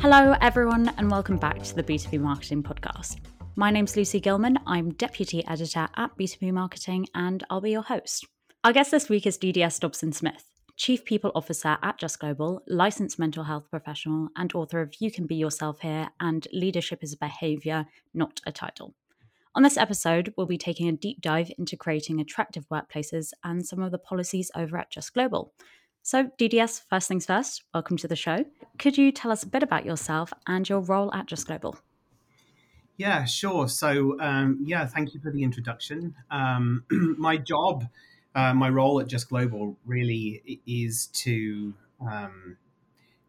Hello, everyone, and welcome back to the B2B Marketing Podcast. My name's Lucy Gillman. I'm Deputy Editor at B2B Marketing, and I'll be your host. Our guest this week is DDS Dobson Smith, Chief People Officer at Just Global, licensed mental health professional, and author of You Can Be Yourself Here and Leadership is a Behavior, Not a Title. On this episode, we'll be taking a deep dive into creating attractive workplaces and some of the policies over at Just Global. So, DDS, first things first, welcome to the show. Could you tell us a bit about yourself and your role at Just Global? Yeah, sure. So, um, yeah, thank you for the introduction. Um, my job, uh, my role at Just Global really is to um,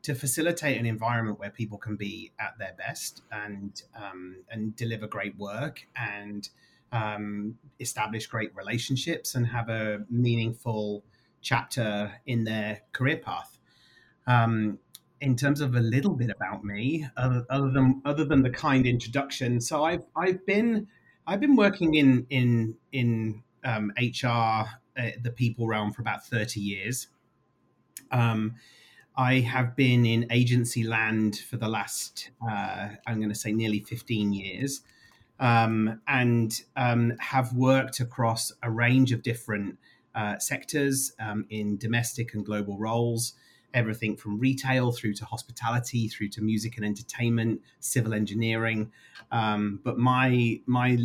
to facilitate an environment where people can be at their best and um, and deliver great work and um, establish great relationships and have a meaningful chapter in their career path. Um, in terms of a little bit about me, other, other, than other than the kind introduction, so I've I've been I've been working in in in um, HR, uh, the people realm for about thirty years. Um, I have been in agency land for the last, uh, I'm going to say, nearly 15 years, um, and um, have worked across a range of different uh, sectors um, in domestic and global roles. Everything from retail through to hospitality, through to music and entertainment, civil engineering. Um, but my my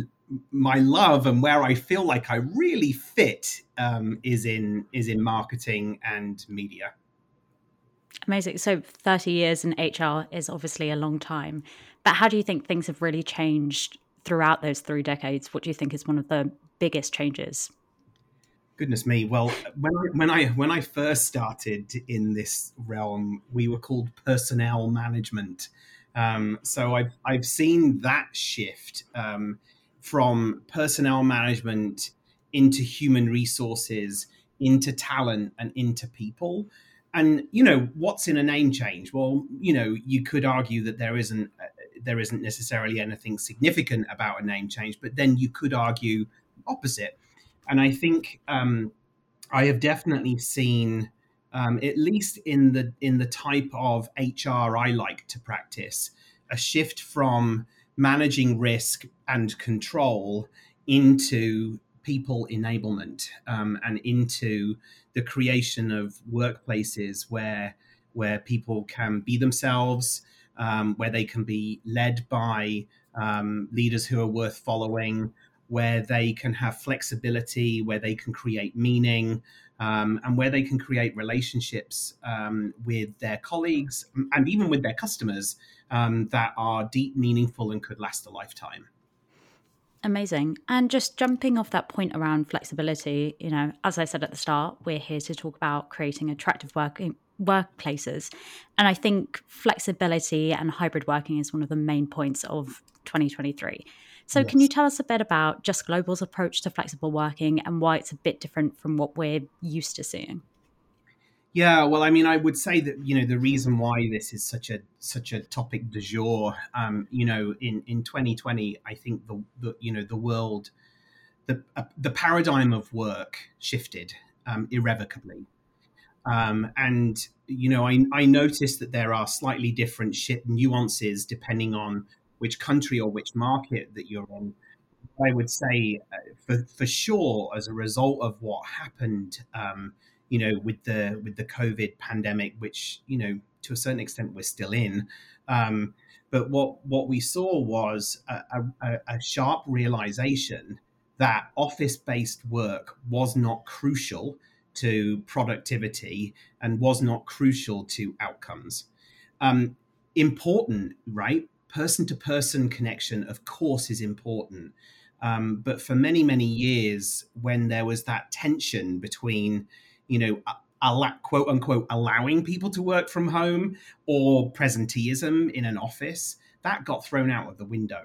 my love and where I feel like I really fit um, is in is in marketing and media. Amazing. So 30 years in HR is obviously a long time. But how do you think things have really changed throughout those three decades? What do you think is one of the biggest changes? Goodness me. Well, when I, when I when I first started in this realm, we were called personnel management. Um, so I've I've seen that shift um, from personnel management into human resources, into talent, and into people and you know what's in a name change well you know you could argue that there isn't uh, there isn't necessarily anything significant about a name change but then you could argue opposite and i think um, i have definitely seen um, at least in the in the type of hr i like to practice a shift from managing risk and control into people enablement um, and into the creation of workplaces where where people can be themselves, um, where they can be led by um, leaders who are worth following, where they can have flexibility, where they can create meaning, um, and where they can create relationships um, with their colleagues and even with their customers um, that are deep, meaningful, and could last a lifetime. Amazing. And just jumping off that point around flexibility, you know, as I said at the start, we're here to talk about creating attractive working workplaces. And I think flexibility and hybrid working is one of the main points of 2023. So, yes. can you tell us a bit about Just Global's approach to flexible working and why it's a bit different from what we're used to seeing? Yeah, well, I mean, I would say that you know the reason why this is such a such a topic du jour, um, you know, in in 2020, I think the, the you know the world, the uh, the paradigm of work shifted um, irrevocably, um, and you know, I I noticed that there are slightly different nuances depending on which country or which market that you're in. I would say, uh, for for sure, as a result of what happened. Um, you know, with the with the COVID pandemic, which you know to a certain extent we're still in. Um, but what what we saw was a, a, a sharp realization that office based work was not crucial to productivity and was not crucial to outcomes. Um, important, right? Person to person connection, of course, is important. Um, but for many, many years, when there was that tension between you know, allow, quote unquote allowing people to work from home or presenteeism in an office, that got thrown out of the window.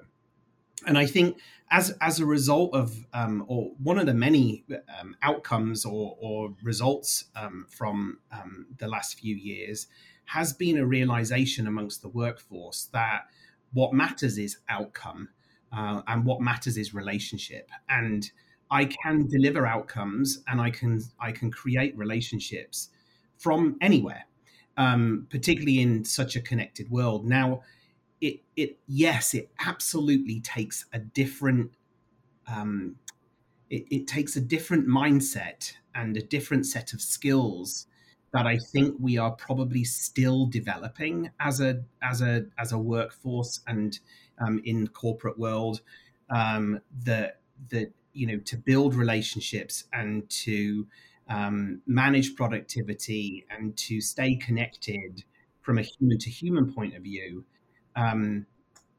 And I think as as a result of um, or one of the many um, outcomes or, or results um, from um, the last few years has been a realization amongst the workforce that what matters is outcome uh, and what matters is relationship and I can deliver outcomes and I can I can create relationships from anywhere. um, particularly in such a connected world. Now, it it yes, it absolutely takes a different um, it, it takes a different mindset and a different set of skills that I think we are probably still developing as a as a as a workforce and um, in corporate world um, that that you know to build relationships and to um, manage productivity and to stay connected from a human to human point of view um,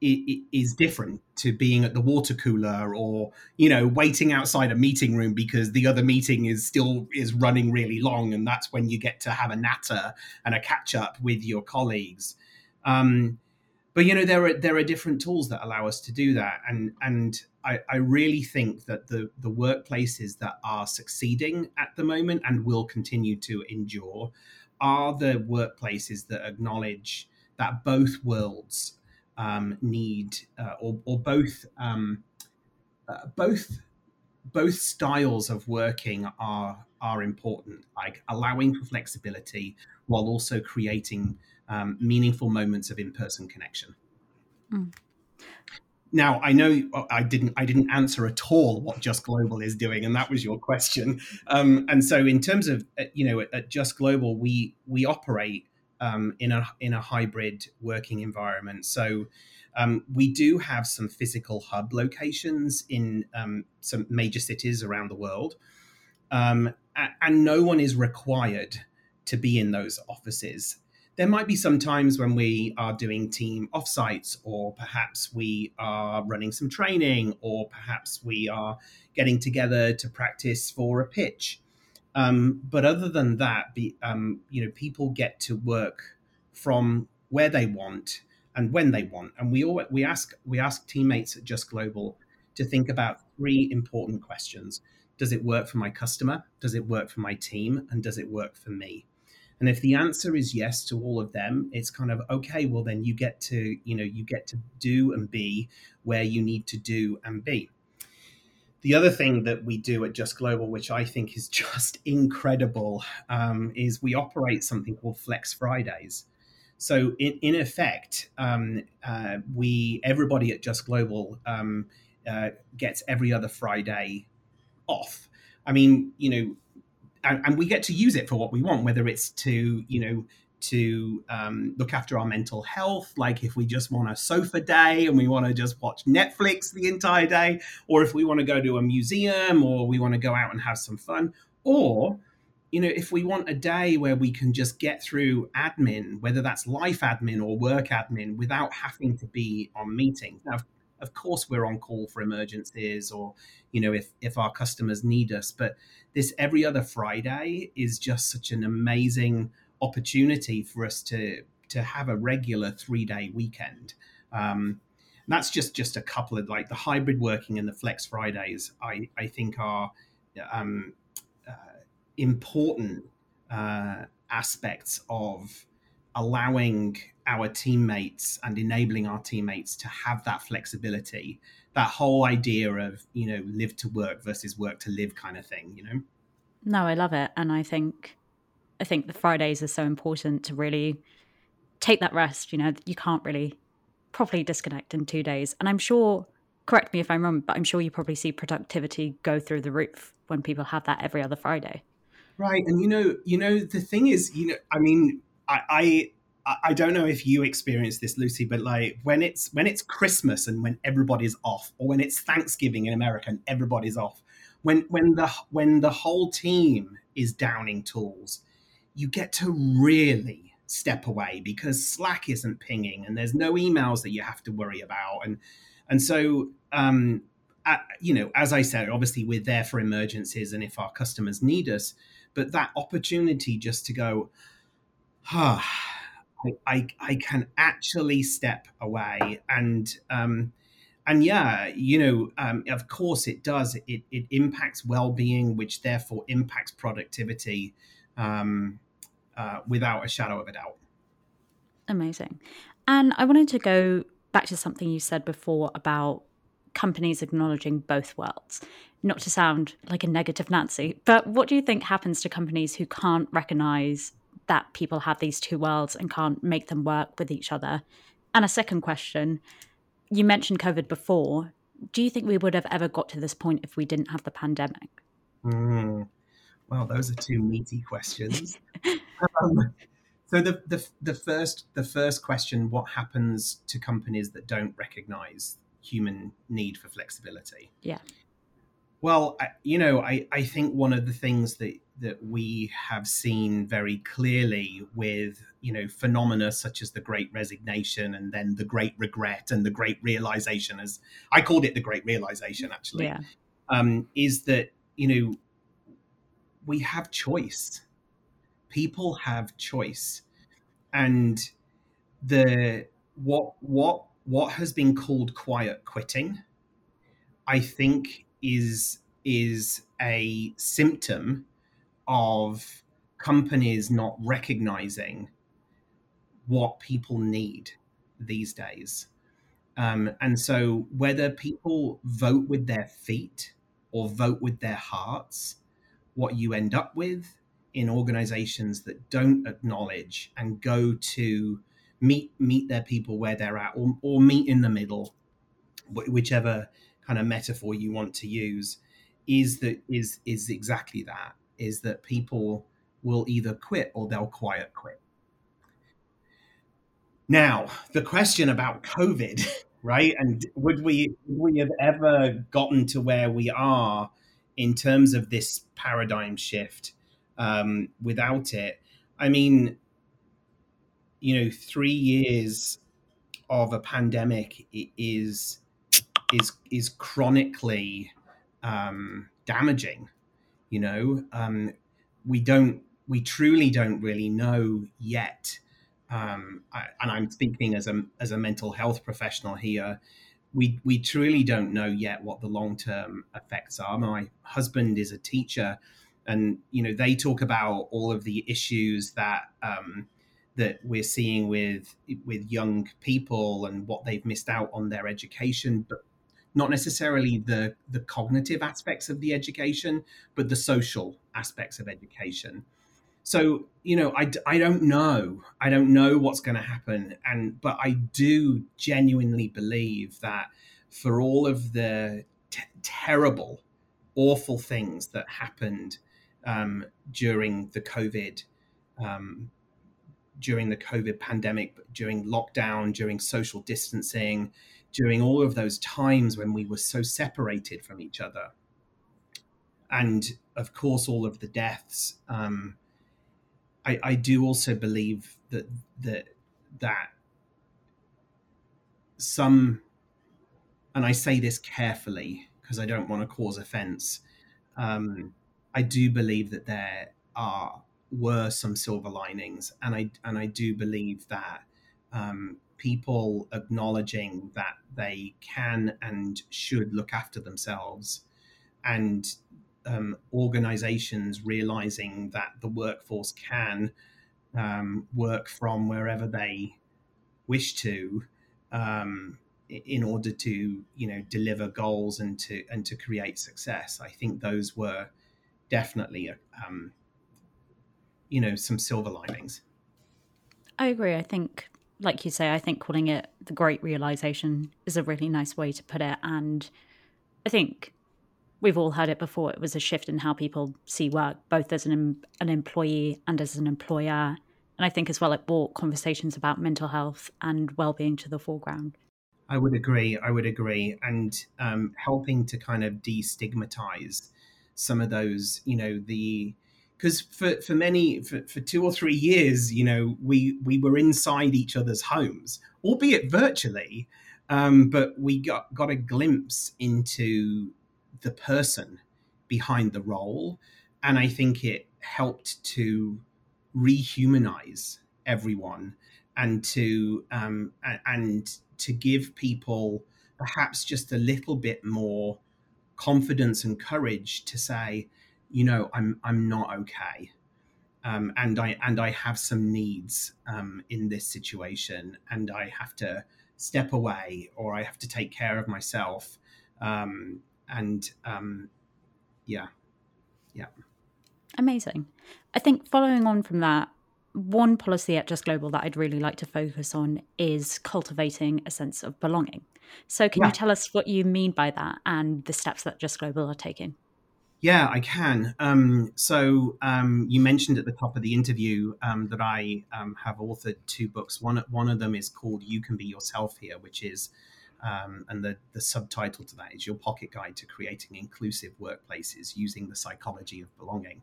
is different to being at the water cooler or you know waiting outside a meeting room because the other meeting is still is running really long and that's when you get to have a natter and a catch up with your colleagues. Um, but you know there are there are different tools that allow us to do that. And and I, I really think that the the workplaces that are succeeding at the moment and will continue to endure are the workplaces that acknowledge that both worlds um, need uh, or, or both um, uh, both both styles of working are are important like allowing for flexibility while also creating um, meaningful moments of in-person connection mm. now i know i didn't i didn't answer at all what just global is doing and that was your question um, and so in terms of uh, you know at, at just global we we operate um, in a in a hybrid working environment. So um, we do have some physical hub locations in um, some major cities around the world, um, and no one is required to be in those offices. There might be some times when we are doing team offsites, or perhaps we are running some training, or perhaps we are getting together to practice for a pitch. Um, but other than that, be, um, you know, people get to work from where they want and when they want. And we all we ask we ask teammates at Just Global to think about three important questions: Does it work for my customer? Does it work for my team? And does it work for me? And if the answer is yes to all of them, it's kind of okay. Well, then you get to you know you get to do and be where you need to do and be. The other thing that we do at Just Global, which I think is just incredible, um, is we operate something called Flex Fridays. So in, in effect, um, uh, we everybody at Just Global um, uh, gets every other Friday off. I mean, you know, and, and, we get to use it for what we want, whether it's to you know to um, look after our mental health, like if we just want a sofa day and we want to just watch Netflix the entire day, or if we want to go to a museum or we want to go out and have some fun, or you know, if we want a day where we can just get through admin, whether that's life admin or work admin, without having to be on meetings. Now, of course, we're on call for emergencies or, you know, if if our customers need us. But this every other Friday is just such an amazing opportunity for us to to have a regular three day weekend. Um, that's just just a couple of like the hybrid working and the flex Fridays. I I think are um, uh, important uh, aspects of allowing our teammates and enabling our teammates to have that flexibility that whole idea of you know live to work versus work to live kind of thing you know no i love it and i think I think the Fridays are so important to really take that rest. You know, you can't really properly disconnect in two days. And I'm sure, correct me if I'm wrong, but I'm sure you probably see productivity go through the roof when people have that every other Friday. Right. And you know, you know, the thing is, you know, I mean, I, I I don't know if you experience this, Lucy, but like when it's when it's Christmas and when everybody's off, or when it's Thanksgiving in America and everybody's off, when when the when the whole team is downing tools, you get to really step away because Slack isn't pinging and there's no emails that you have to worry about. And and so um, you know, as I said, obviously we're there for emergencies and if our customers need us, but that opportunity just to go, ah, I, I, I can actually step away and um, and yeah, you know, um, of course it does. It, it impacts well-being, which therefore impacts productivity um, uh, without a shadow of a doubt. Amazing. And I wanted to go back to something you said before about companies acknowledging both worlds. Not to sound like a negative Nancy, but what do you think happens to companies who can't recognize that people have these two worlds and can't make them work with each other? And a second question you mentioned COVID before. Do you think we would have ever got to this point if we didn't have the pandemic? Mm. Well, those are two meaty questions. um, so the, the the first the first question: What happens to companies that don't recognise human need for flexibility? Yeah. Well, I, you know, I, I think one of the things that that we have seen very clearly with you know phenomena such as the Great Resignation and then the Great Regret and the Great Realization, as I called it, the Great Realization actually, yeah. um, is that you know we have choice. People have choice, and the what what what has been called quiet quitting, I think is is a symptom of companies not recognizing what people need these days. Um, and so, whether people vote with their feet or vote with their hearts, what you end up with in organizations that don't acknowledge and go to meet meet their people where they're at or, or meet in the middle whichever kind of metaphor you want to use is that is is exactly that is that people will either quit or they'll quiet quit. Now the question about covid right? And would we would we have ever gotten to where we are in terms of this paradigm shift um, without it i mean you know three years of a pandemic is is is chronically um, damaging. You know, um, we don't, we truly don't really know yet. Um, I, and I'm speaking as a as a mental health professional here. We we truly don't know yet what the long term effects are. My husband is a teacher, and you know they talk about all of the issues that um, that we're seeing with with young people and what they've missed out on their education, but not necessarily the the cognitive aspects of the education but the social aspects of education so you know i, I don't know i don't know what's going to happen and but i do genuinely believe that for all of the t- terrible awful things that happened um, during the covid um, during the covid pandemic during lockdown during social distancing during all of those times when we were so separated from each other. And of course, all of the deaths. Um, I, I do also believe that that that some, and I say this carefully because I don't want to cause offense. Um, I do believe that there are were some silver linings, and I and I do believe that um, people acknowledging that they can and should look after themselves and um, organizations realizing that the workforce can um, work from wherever they wish to um, in order to you know deliver goals and to and to create success. I think those were definitely um, you know some silver linings. I agree. I think like you say, I think calling it the great realization is a really nice way to put it. And I think we've all heard it before. It was a shift in how people see work, both as an, an employee and as an employer. And I think as well, it brought conversations about mental health and well being to the foreground. I would agree. I would agree. And um, helping to kind of destigmatize some of those, you know, the because for, for many for, for two or three years you know we we were inside each other's homes albeit virtually um, but we got got a glimpse into the person behind the role and i think it helped to rehumanize everyone and to um, and to give people perhaps just a little bit more confidence and courage to say you know, I'm I'm not okay. Um, and I and I have some needs um, in this situation, and I have to step away or I have to take care of myself. Um, and um, yeah, yeah. Amazing. I think following on from that, one policy at Just Global that I'd really like to focus on is cultivating a sense of belonging. So, can yeah. you tell us what you mean by that and the steps that Just Global are taking? Yeah, I can. Um, so um, you mentioned at the top of the interview um, that I um, have authored two books. One one of them is called "You Can Be Yourself Here," which is, um, and the the subtitle to that is "Your Pocket Guide to Creating Inclusive Workplaces Using the Psychology of Belonging."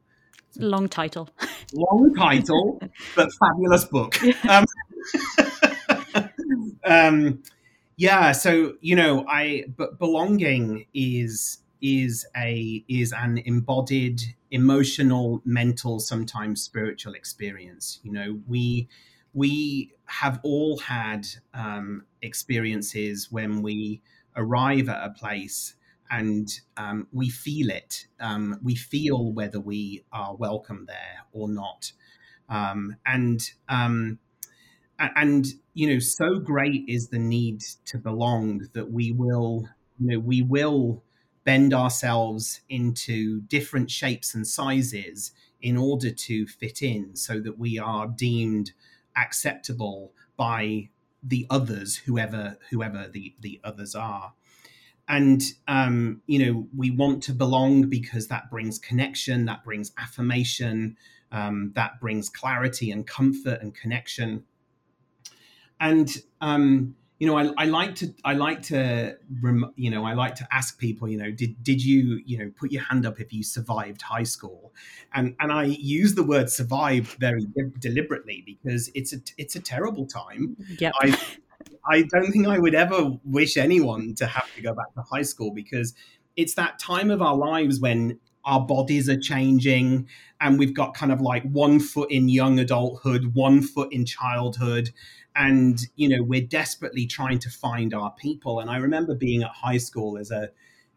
Long title. Long title, but fabulous book. Um, yeah. So you know, I but belonging is is a is an embodied emotional mental sometimes spiritual experience you know we we have all had um, experiences when we arrive at a place and um, we feel it. Um, we feel whether we are welcome there or not. Um, and um, and you know so great is the need to belong that we will you know we will bend ourselves into different shapes and sizes in order to fit in so that we are deemed acceptable by the others whoever whoever the the others are. And um, you know we want to belong because that brings connection that brings affirmation um, that brings clarity and comfort and connection. And um, you know, I, I like to, I like to, you know, I like to ask people, you know, did did you, you know, put your hand up if you survived high school, and and I use the word survive very deliberately because it's a it's a terrible time. Yeah. I I don't think I would ever wish anyone to have to go back to high school because it's that time of our lives when our bodies are changing and we've got kind of like one foot in young adulthood one foot in childhood and you know we're desperately trying to find our people. And i remember being at high school as a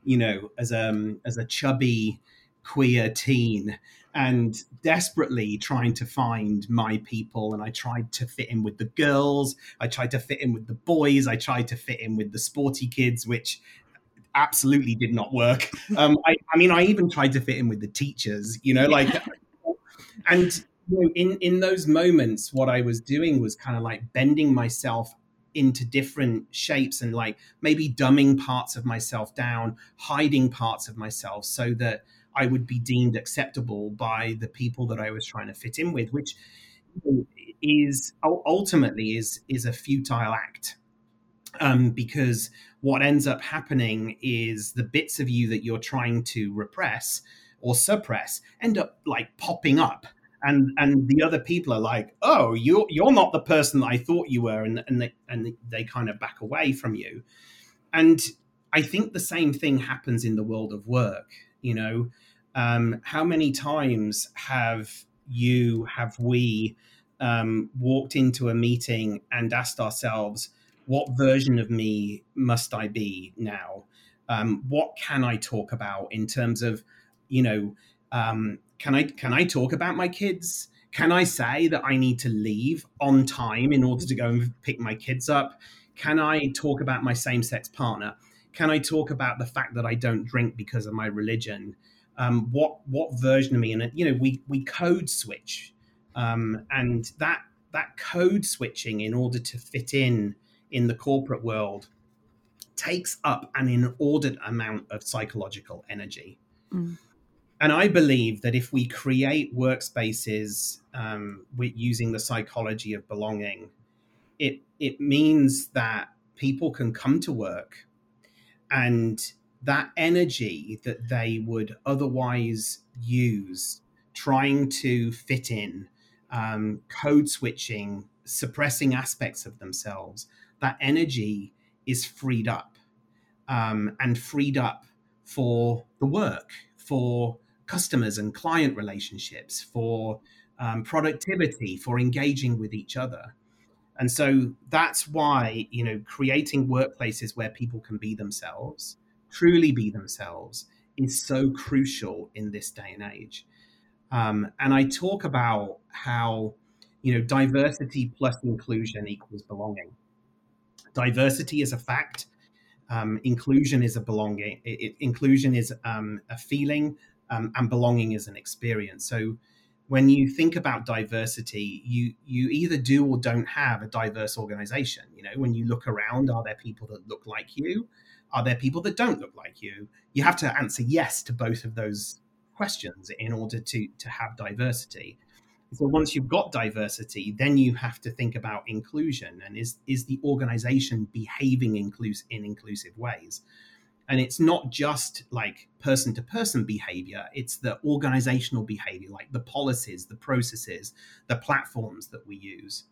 you know as a um, as a chubby queer teen and desperately trying to find my people. And i tried to fit in with the girls. I tried to fit in with the boys. I tried to fit in with the sporty kids which absolutely did not work. Um, I, I mean i even tried to fit in with the teachers you know like and know, in in those moments, what I was doing was kind of like bending myself into different shapes and like maybe dumbing parts of myself down, hiding parts of myself so that I would be deemed acceptable by the people that I was trying to fit in with, which is ultimately is is a futile act. Um, because what ends up happening is the bits of you that you're trying to repress or suppress end up like popping up and and the other people are like, "Oh, you're you're not the person that I thought you were," and and they, and they kind of back away from you. And I think the same thing happens in the world of work. You know, um, how many times have you have we um, walked into a meeting and asked ourselves, "What version of me must I be now? Um, what can I talk about in terms of, you know?" Um, can I can I talk about my kids? Can I say that I need to leave on time in order to go and pick my kids up? Can I talk about my same sex partner? Can I talk about the fact that I don't drink because of my religion? Um, what what version of me? And you know, we we code switch, um, and that that code switching in order to fit in in the corporate world takes up an inordinate amount of psychological energy. Mm and I believe that if we create workspaces um, with using the psychology of belonging, it it means that people can come to work, and that energy that they would otherwise use trying to fit in, um, code switching, suppressing aspects of themselves, that energy is freed up um, and freed up for the work, for customers and client relationships, for um, productivity, for engaging with each other. And so that's why, you know, creating workplaces where people can be themselves, truly be themselves, is so crucial in this day and age. Um, and I talk about how, you know, diversity plus inclusion equals belonging. Diversity is a fact. Um, inclusion is a belonging. It, it, inclusion is um, a feeling, um, and belonging is an experience. So when you think about diversity, you you either do or don't have a diverse organization. You know, when you look around, are there people that look like you? Are there people that don't look like you? You have to answer yes to both of those questions in order to to have diversity. So once you've got diversity, then you have to think about inclusion and is is the organization behaving inclus- in inclusive ways? And it's not just like person to person behavior it's the organizational behavior like the policies the processes the platforms that we use.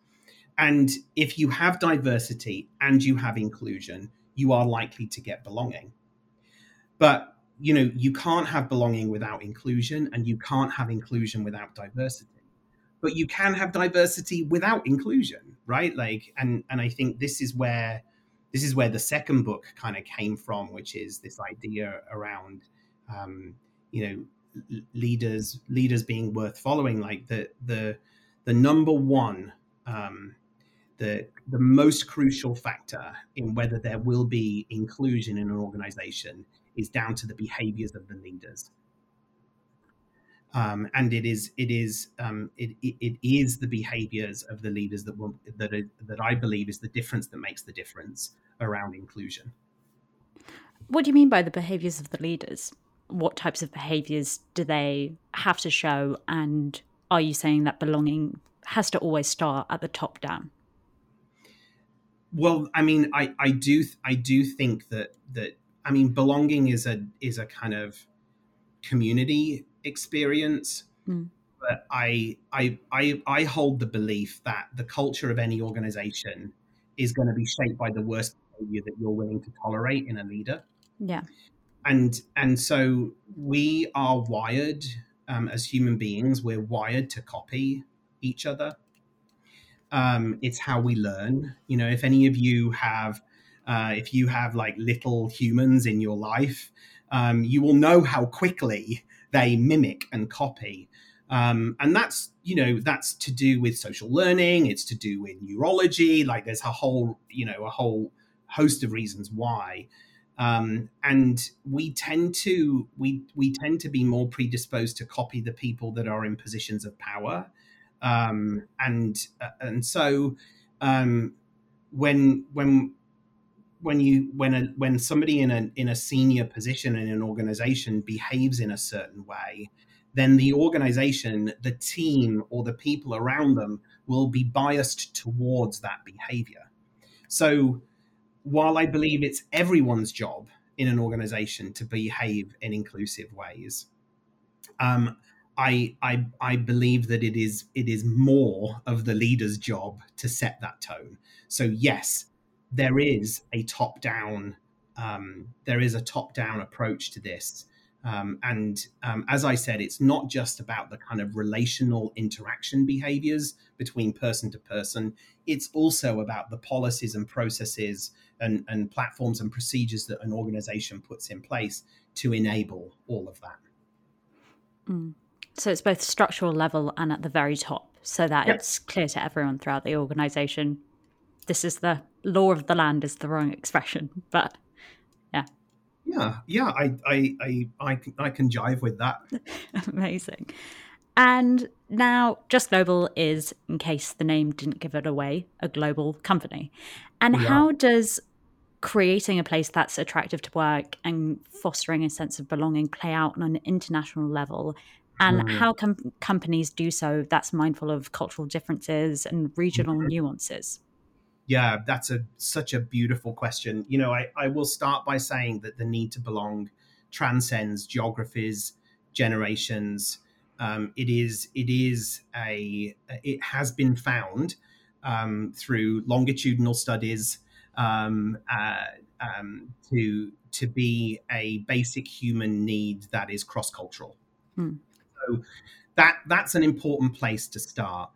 And if you have diversity and you have inclusion you are likely to get belonging. But you know you can't have belonging without inclusion and you can't have inclusion without diversity. But you can have diversity without inclusion right? Like and and i think this is where this is where the second book kind of came from, which is this idea around, um, you know, leaders leaders being worth following. Like the the the number one, um, the the most crucial factor in whether there will be inclusion in an organization is down to the behaviors of the leaders. Um, and it is it is um, it, it, it is the behaviors of the leaders that will that are, that I believe is the difference that makes the difference around inclusion. What do you mean by the behaviors of the leaders? What types of behaviors do they have to show? And are you saying that belonging has to always start at the top down? Well, I mean, I, I do I do think that that I mean belonging is a is a kind of community experience. Mm. But I, I I I hold the belief that the culture of any organization is going to be shaped by the worst behavior that you're willing to tolerate in a leader. Yeah. And and so we are wired um, as human beings. We're wired to copy each other. Um, it's how we learn. You know, if any of you have, uh, if you have like little humans in your life, um, you will know how quickly they mimic and copy. Um, and that's you know that's to do with social learning it's to do with neurology like there's a whole you know a whole host of reasons why um, and we tend to we we tend to be more predisposed to copy the people that are in positions of power um, and uh, and so um, when when when you when a when somebody in a in a senior position in an organization behaves in a certain way then the organization the team or the people around them will be biased towards that behavior so while i believe it's everyone's job in an organization to behave in inclusive ways um, I, I I believe that it is it is more of the leader's job to set that tone. So yes, there is a top down um, there is a top down approach to this. Um, and um, as I said, it's not just about the kind of relational interaction behaviors between person to person. It's also about the policies and processes and, and platforms and procedures that an organization puts in place to enable all of that. Mm. So it's both structural level and at the very top, so that yep. it's clear to everyone throughout the organization. This is the law of the land is the wrong expression, but yeah. Yeah, yeah, I, I, I, I, can, I can jive with that. Amazing. And now, Just Global is, in case the name didn't give it away, a global company. And we how does creating a place that's attractive to work and fostering a sense of belonging play out on an international level? And mm. how com- companies do so that's mindful of cultural differences and regional mm. nuances? Yeah, that's a such a beautiful question. You know, I, I will start by saying that the need to belong transcends geographies, generations. Um, it is it is a it has been found um, through longitudinal studies um, uh, um, to to be a basic human need that is cross cultural. Hmm. So that that's an important place to start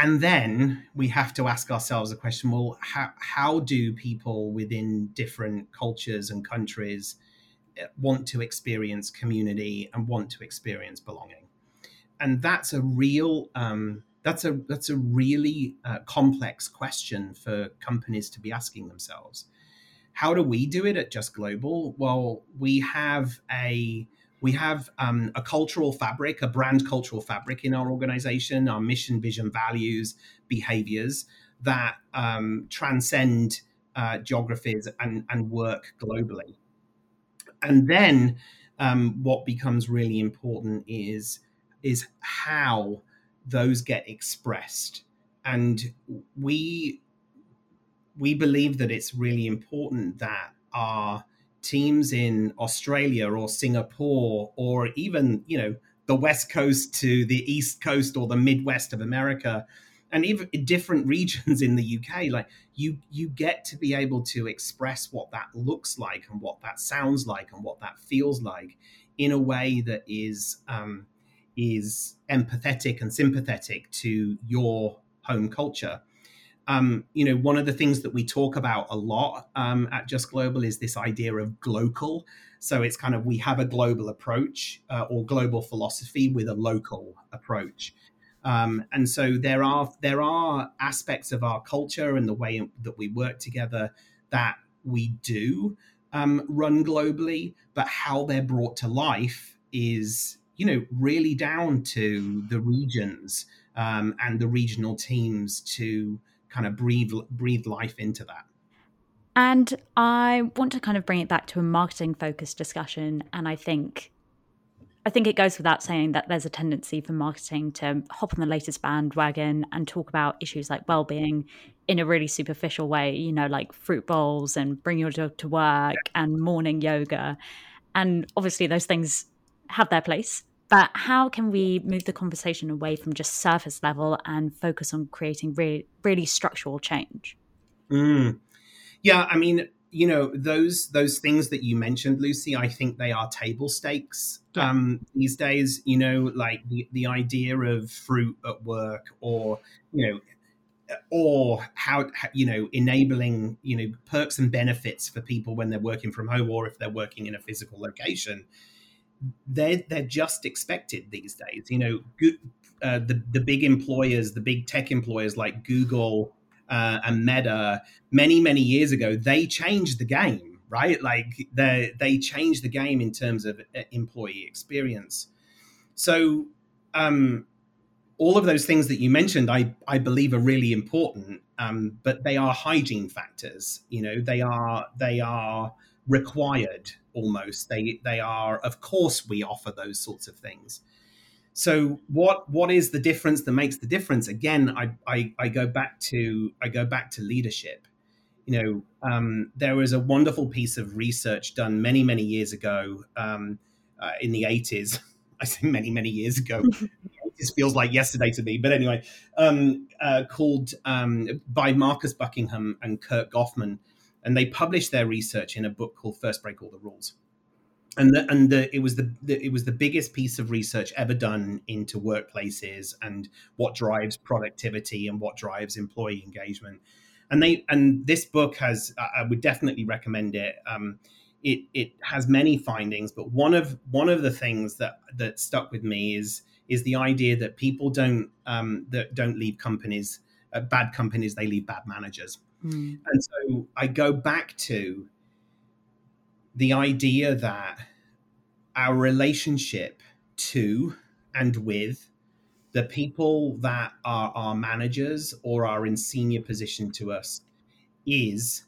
and then we have to ask ourselves a question well how, how do people within different cultures and countries eh, want to experience community and want to experience belonging? And that's a real um, that's a that's a really uh, complex question for companies to be asking themselves. How do we do it at just global? Well we have a we have um, a cultural fabric, a brand cultural fabric in our organization, our mission, vision, values, behaviors that um, transcend uh, geographies and, and work globally. And then um, what becomes really important is is how those get expressed. And we we believe that it's really important that our teams in Australia or Singapore or even, you know, the West Coast to the East Coast or the Midwest of America and even different regions in the UK, like you you get to be able to express what that looks like and what that sounds like and what that feels like in a way that is um, is empathetic and sympathetic to your home culture um, you know, one of the things that we talk about a lot um, at Just Global is this idea of global. So it's kind of we have a global approach uh, or global philosophy with a local approach. Um, and so there are there are aspects of our culture and the way that we work together that we do um, run globally, but how they're brought to life is you know really down to the regions um, and the regional teams to kind of breathe breathe life into that. And I want to kind of bring it back to a marketing focused discussion. And I think I think it goes without saying that there's a tendency for marketing to hop on the latest bandwagon and talk about issues like well-being in a really superficial way, you know, like fruit bowls and bring your dog to work and morning yoga. And obviously those things have their place. But how can we move the conversation away from just surface level and focus on creating really, really structural change? Mm. Yeah, I mean, you know those those things that you mentioned lucy i think they are table stakes um these days you know like the, the idea of fruit at work or you know or how you know enabling you know perks and benefits for people when they're working from home or if they're working in a physical location they're they're just expected these days. You know, uh, the the big employers, the big tech employers like Google uh, and Meta, many many years ago, they changed the game, right? Like they they changed the game in terms of uh, employee experience. So. Um, all of those things that you mentioned, I, I believe are really important, um, but they are hygiene factors. You know, they are they are required almost. They they are, of course, we offer those sorts of things. So what what is the difference that makes the difference? Again, I I, I go back to I go back to leadership. You know, um, there was a wonderful piece of research done many many years ago um, uh, in the eighties. I say many many years ago. this feels like yesterday to me, but anyway, um, uh, called um, by Marcus Buckingham and Curt Coffman and they published their research in a book called First Break All the Rules. And the, and the, it was the, the it was the biggest piece of research ever done into workplaces and what drives productivity and what drives employee engagement. And they and this book has I would definitely recommend it. Um, it it has many findings, but one of one of the things that that stuck with me is is the idea that people don't um, that don't leave companies uh, bad companies they leave bad managers Mm. And so I go back to the idea that our relationship to and with the people that are our managers or are in senior position to us is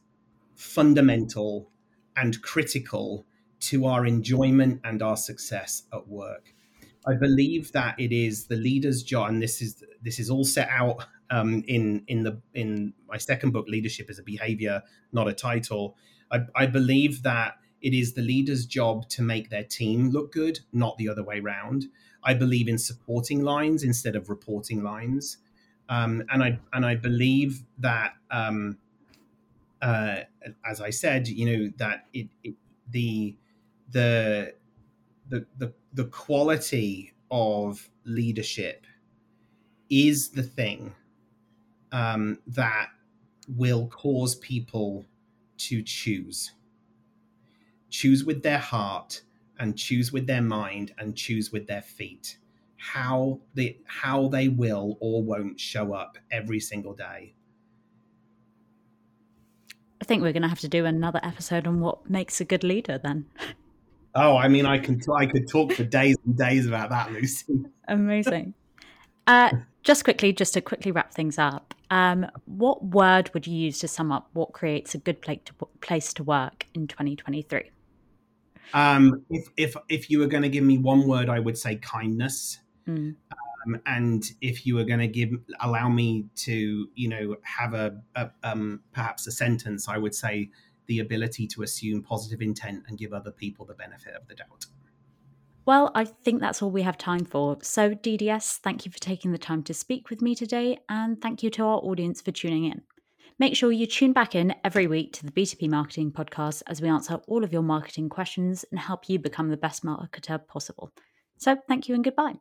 fundamental and critical to our enjoyment and our success at work. I believe that it is the leader's job, and this is this is all set out um, in in the in my second book, Leadership is a Behavior, Not a Title. I, I believe that it is the leader's job to make their team look good, not the other way around. I believe in supporting lines instead of reporting lines, um, and I and I believe that, um, uh, as I said, you know that it, it the the the the the quality of leadership is the thing um, that will cause people to choose. Choose with their heart and choose with their mind and choose with their feet. How they how they will or won't show up every single day. I think we're going to have to do another episode on what makes a good leader then. Oh, I mean, I can I could talk for days and days about that, Lucy. Amazing. Uh, just quickly, just to quickly wrap things up, um, what word would you use to sum up what creates a good place to, place to work in 2023? Um, if if if you were going to give me one word, I would say kindness. Mm. Um, and if you were going to give allow me to, you know, have a, a um, perhaps a sentence, I would say the ability to assume positive intent and give other people the benefit of the doubt. Well, I think that's all we have time for. So, DDS, thank you for taking the time to speak with me today, and thank you to our audience for tuning in. Make sure you tune back in every week to the B2B Marketing Podcast as we answer all of your marketing questions and help you become the best marketer possible. So, thank you and goodbye.